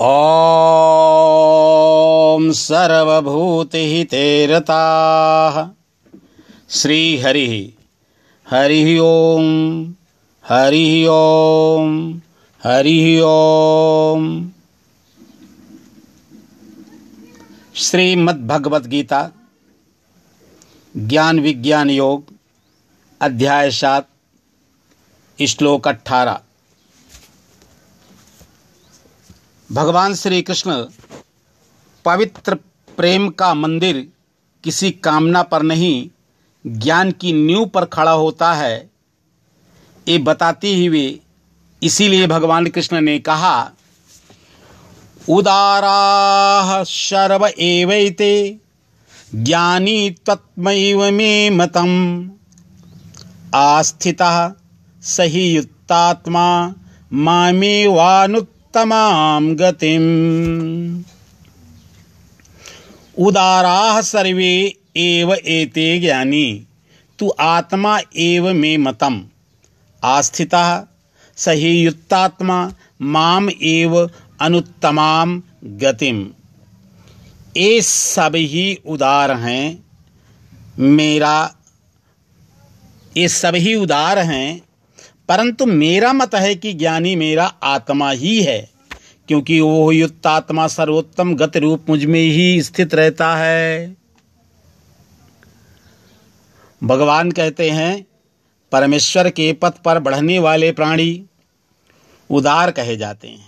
ॐ सर्वभूतहिते रताः श्रीहरिः। हरिः ॐ हरिः ॐ हरिः ॐ श्रीमद्भगवद गीता ज्ञान विज्ञान योग, अध्याय सात, श्लोक अठारह भगवान श्री कृष्ण पवित्र प्रेम का मंदिर किसी कामना पर नहीं, ज्ञान की नींव पर खड़ा होता है। ये बताते हुए इसीलिए भगवान कृष्ण ने कहा, उदारा शर्व एवैते ज्ञानी तत्मैव मे मतम्। आस्थितः सही युक्तात्मा मामेवानुत् तमाम गतिम। उदाराः सर्वे एव एते ज्ञानी। तु आत्मा एव मे मतम। आस्थितः सही युक्तात्मा माम एव अनुत्तमाम गतिम। ये सब ही उदार हैं, मेरा, ये सब ही उदार हैं परंतु मेरा मत है कि ज्ञानी मेरा आत्मा ही है, क्योंकि वो युक्त आत्मा सर्वोत्तम गति रूप मुझमें ही स्थित रहता है। भगवान कहते हैं, परमेश्वर के पथ पर बढ़ने वाले प्राणी उदार कहे जाते हैं।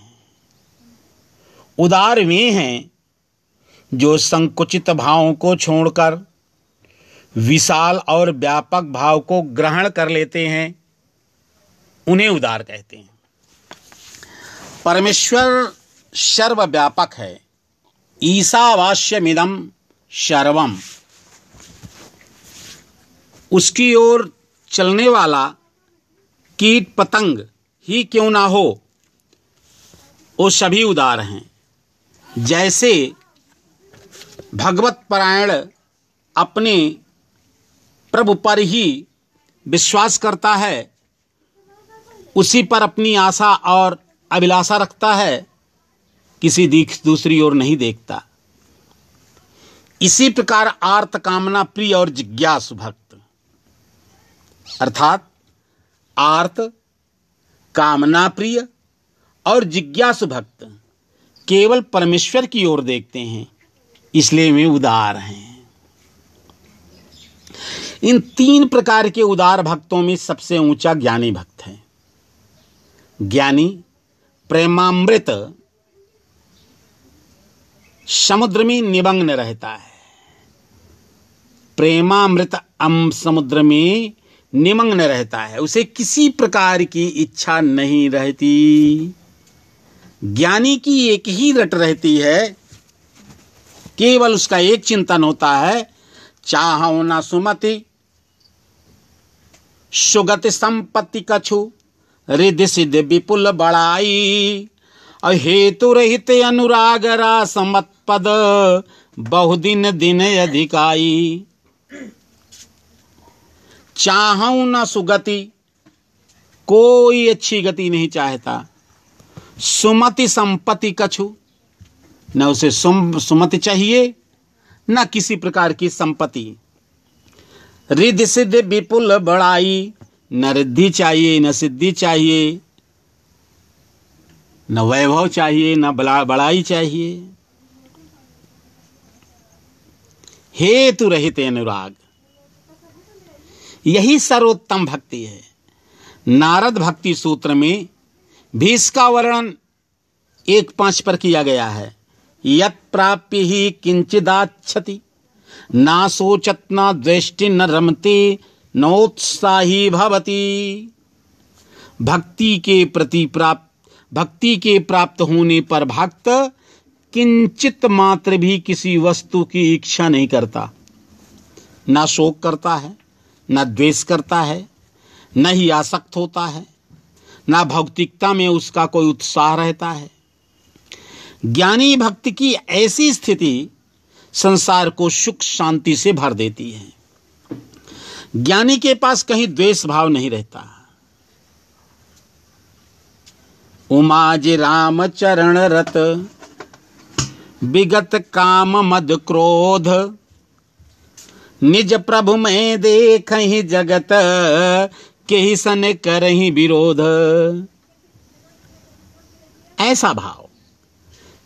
उदार वे हैं जो संकुचित भावों को छोड़कर विशाल और व्यापक भाव को ग्रहण कर लेते हैं। उन्हें उदार कहते हैं। परमेश्वर सर्वव्यापक है। ईसावास्यमिदम सर्वम उसकी ओर चलने वाला कीट पतंग ही क्यों ना हो, वो सभी उदार हैं। जैसे भगवत परायण अपने प्रभु पर ही विश्वास करता है उसी पर अपनी आशा और अभिलाषा रखता है, किसी दीख दूसरी ओर नहीं देखता। इसी प्रकार आर्त कामना प्रिय और जिज्ञासु भक्त। अर्थात आर्त कामना प्रिय और जिज्ञासु भक्त केवल परमेश्वर की ओर देखते हैं, इसलिए वे उदार हैं। इन तीन प्रकार के उदार भक्तों में सबसे ऊँचा ज्ञानी भक्त ज्ञानी, प्रेमामृत समुद्र में निमग्न रहता है। प्रेमामृत अम समुद्र में निमग्न रहता है। उसे किसी प्रकार की इच्छा नहीं रहती। ज्ञानी की एक ही रट रहती है। केवल उसका एक चिंतन होता है चाहो ना सुमति, सुगति संपत्ति कछु। रिद्धि सिद्धि विपुल बड़ाई। हेतु रहित अनुराग रासमत पद बहुदिन दिन अधिकाई। चाहू न सुगति, कोई अच्छी गति नहीं चाहता। सुमति संपत्ति कछु, न उसे सुम, सुमति चाहिए, न किसी प्रकार की संपत्ति। रिद्धि सिद्ध विपुल बड़ाई। न रिद्धि चाहिए, न सिद्धि चाहिए, न वैभव चाहिए, न बड़ाई चाहिए। हेतु रहित अनुराग। यही सर्वोत्तम भक्ति है। नारद भक्ति सूत्र में भी इसका वर्णन एक पाँच पर किया गया है। यत प्राप्य ही किंचिदाक्षति ना सोचत, न द्वेष्टि, न रमते नोत्साही भवती। भक्ति के प्रति प्राप्त, भक्ति के प्राप्त होने पर भक्त किंचित मात्र भी किसी वस्तु की इच्छा नहीं करता। न शोक करता है, न द्वेष करता है, न ही आसक्त होता है, न भौतिकता में उसका कोई उत्साह रहता है। ज्ञानी भक्ति की ऐसी स्थिति संसार को सुख शांति से भर देती है। ज्ञानी के पास कहीं द्वेष भाव नहीं रहता। उमाज राम चरण रत विगत काम मद क्रोध। निज प्रभु में देख ही जगत के ही सन कर ही विरोध। ऐसा भाव।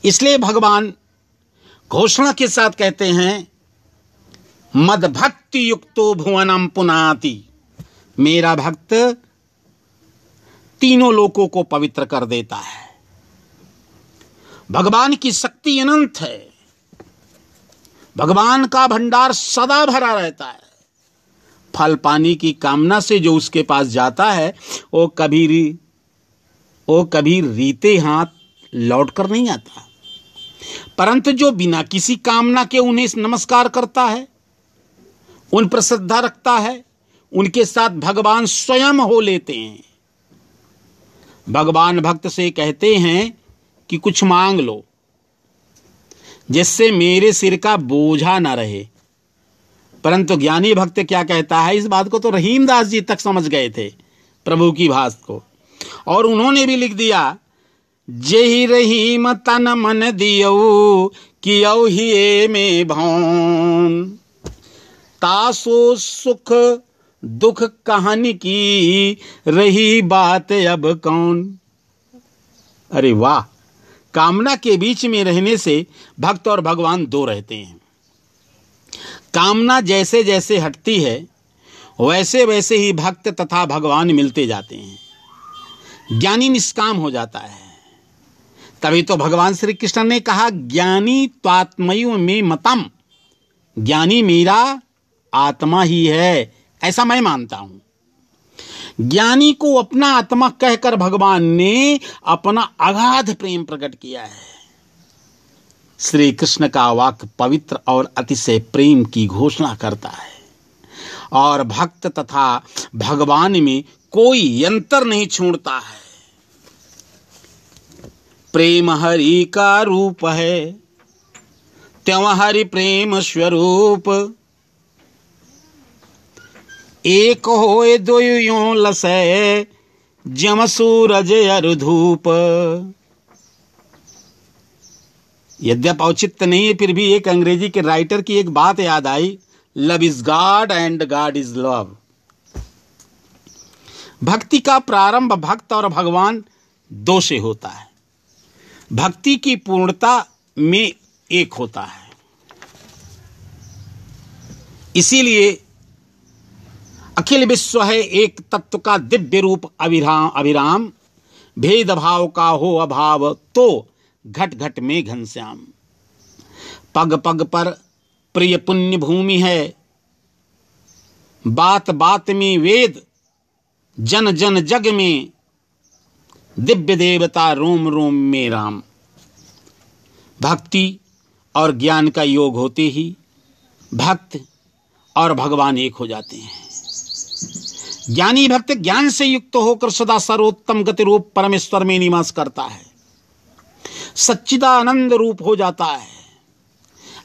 इसलिए भगवान घोषणा के साथ कहते हैं मद भक्ति युक्तो भुवनम पुनाति। मेरा भक्त तीनों लोकों को पवित्र कर देता है। भगवान की शक्ति अनंत है। भगवान का भंडार सदा भरा रहता है। फल पानी की कामना से जो उसके पास जाता है, वो कभी वो कभी रीते हाथ लौट कर नहीं आता। परंतु जो बिना किसी कामना के उन्हें नमस्कार करता है उन पर श्रद्धा रखता है, उनके साथ भगवान स्वयं हो लेते हैं। भगवान भक्त से कहते हैं कि कुछ मांग लो, जिससे मेरे सिर का बोझा ना रहे। परंतु ज्ञानी भक्त क्या कहता है, इस बात को तो रहीमदास जी तक समझ गए थे, प्रभु की भाष को। और उन्होंने भी लिख दिया जेहि रहीम तन मन दियो ही में भौन। तासो सुख, दुख कहानी की रही बात अब कौन? अरे वाह, कामना के बीच में रहने से भक्त और भगवान दो रहते हैं। कामना जैसे जैसे हटती है वैसे वैसे ही भक्त तथा भगवान मिलते जाते हैं। ज्ञानी निष्काम हो जाता है। तभी तो भगवान श्री कृष्ण ने कहा, ज्ञानी त्वात्मयु में मतम, ज्ञानी मेरा आत्मा ही है, ऐसा मैं मानता हूँ। ज्ञानी को अपना आत्मा कहकर भगवान ने अपना अगाध प्रेम प्रकट किया है। श्री कृष्ण का वाक्य पवित्र और अतिशय प्रेम की घोषणा करता है। और भक्त तथा भगवान में कोई यंत्र नहीं छोड़ता है। प्रेम हरि का रूप है त्यों हरि प्रेम स्वरूप। एक होए दो लसै, जम सूरज अर धूप। यद्यप औचित्य नहीं है, फिर भी एक अंग्रेज़ी के राइटर की एक बात याद आई love is God and God is love भक्ति का प्रारंभ भक्त और भगवान दो से होता है। भक्ति की पूर्णता में एक होता है। इसीलिए अखिल विश्व है एक तत्व का दिव्य रूप अभिराम अभिराम। भेदभाव का हो अभाव तो घट घट में घनश्याम। पग पग पर प्रिय पुण्य भूमि है। बात बात में वेद, जन जन जग में। दिव्य देवता रोम रोम में राम। भक्ति और ज्ञान का योग होते ही भक्त और भगवान एक हो जाते हैं। ज्ञानी भक्त ज्ञान से युक्त होकर सदा सर्वोत्तम गति रूप परमेश्वर में निवास करता है। सच्चिदानंद रूप हो जाता है।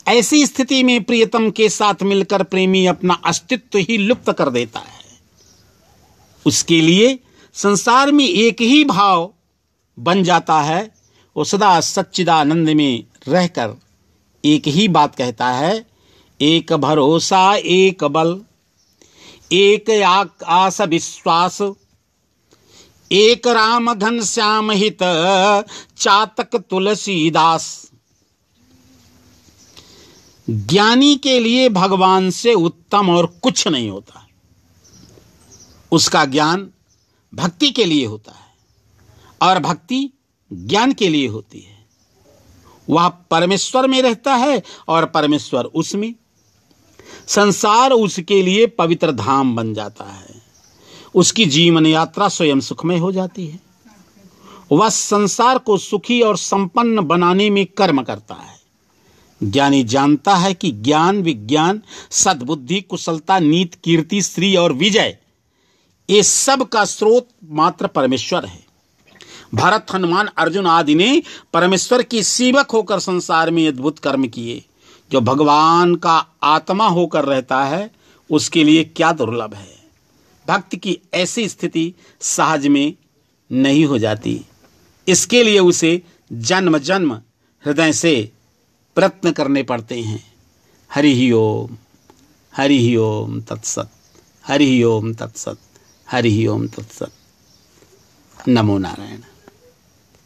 ऐसी स्थिति में प्रियतम के साथ मिलकर प्रेमी अपना अस्तित्व ही लुप्त कर देता है। उसके लिए संसार में एक ही भाव बन जाता है, वो सदा सच्चिदानंद में रहकर एक ही बात कहता है, एक भरोसा, एक बल। एक आस विश्वास। एक राम घन श्याम हित चातक तुलसीदास। ज्ञानी के लिए भगवान से उत्तम और कुछ नहीं होता। उसका ज्ञान भक्ति के लिए होता है और भक्ति ज्ञान के लिए होती है। वह परमेश्वर में रहता है और परमेश्वर उसमें संसार उसके लिए पवित्र धाम बन जाता है। उसकी जीवन यात्रा स्वयं सुखमय हो जाती है। वह संसार को सुखी और संपन्न बनाने में कर्म करता है। ज्ञानी जानता है कि ज्ञान विज्ञान, सद्बुद्धि, कुशलता, नीत, कीर्ति, श्री और विजय, ये सब का स्रोत मात्र परमेश्वर है। भरत, हनुमान, अर्जुन आदि ने परमेश्वर की सेवक होकर संसार में अद्भुत कर्म किए। जो भगवान का आत्मा होकर रहता है, उसके लिए क्या दुर्लभ है? भक्त की ऐसी स्थिति सहज में नहीं हो जाती। इसके लिए उसे जन्म जन्म हृदय से प्रयत्न करने पड़ते हैं। हरि ही ओम, हरि ही ओम तत्सत, हरि ही ओम तत्सत, हरि ही ओम तत्सत। नमो नारायण।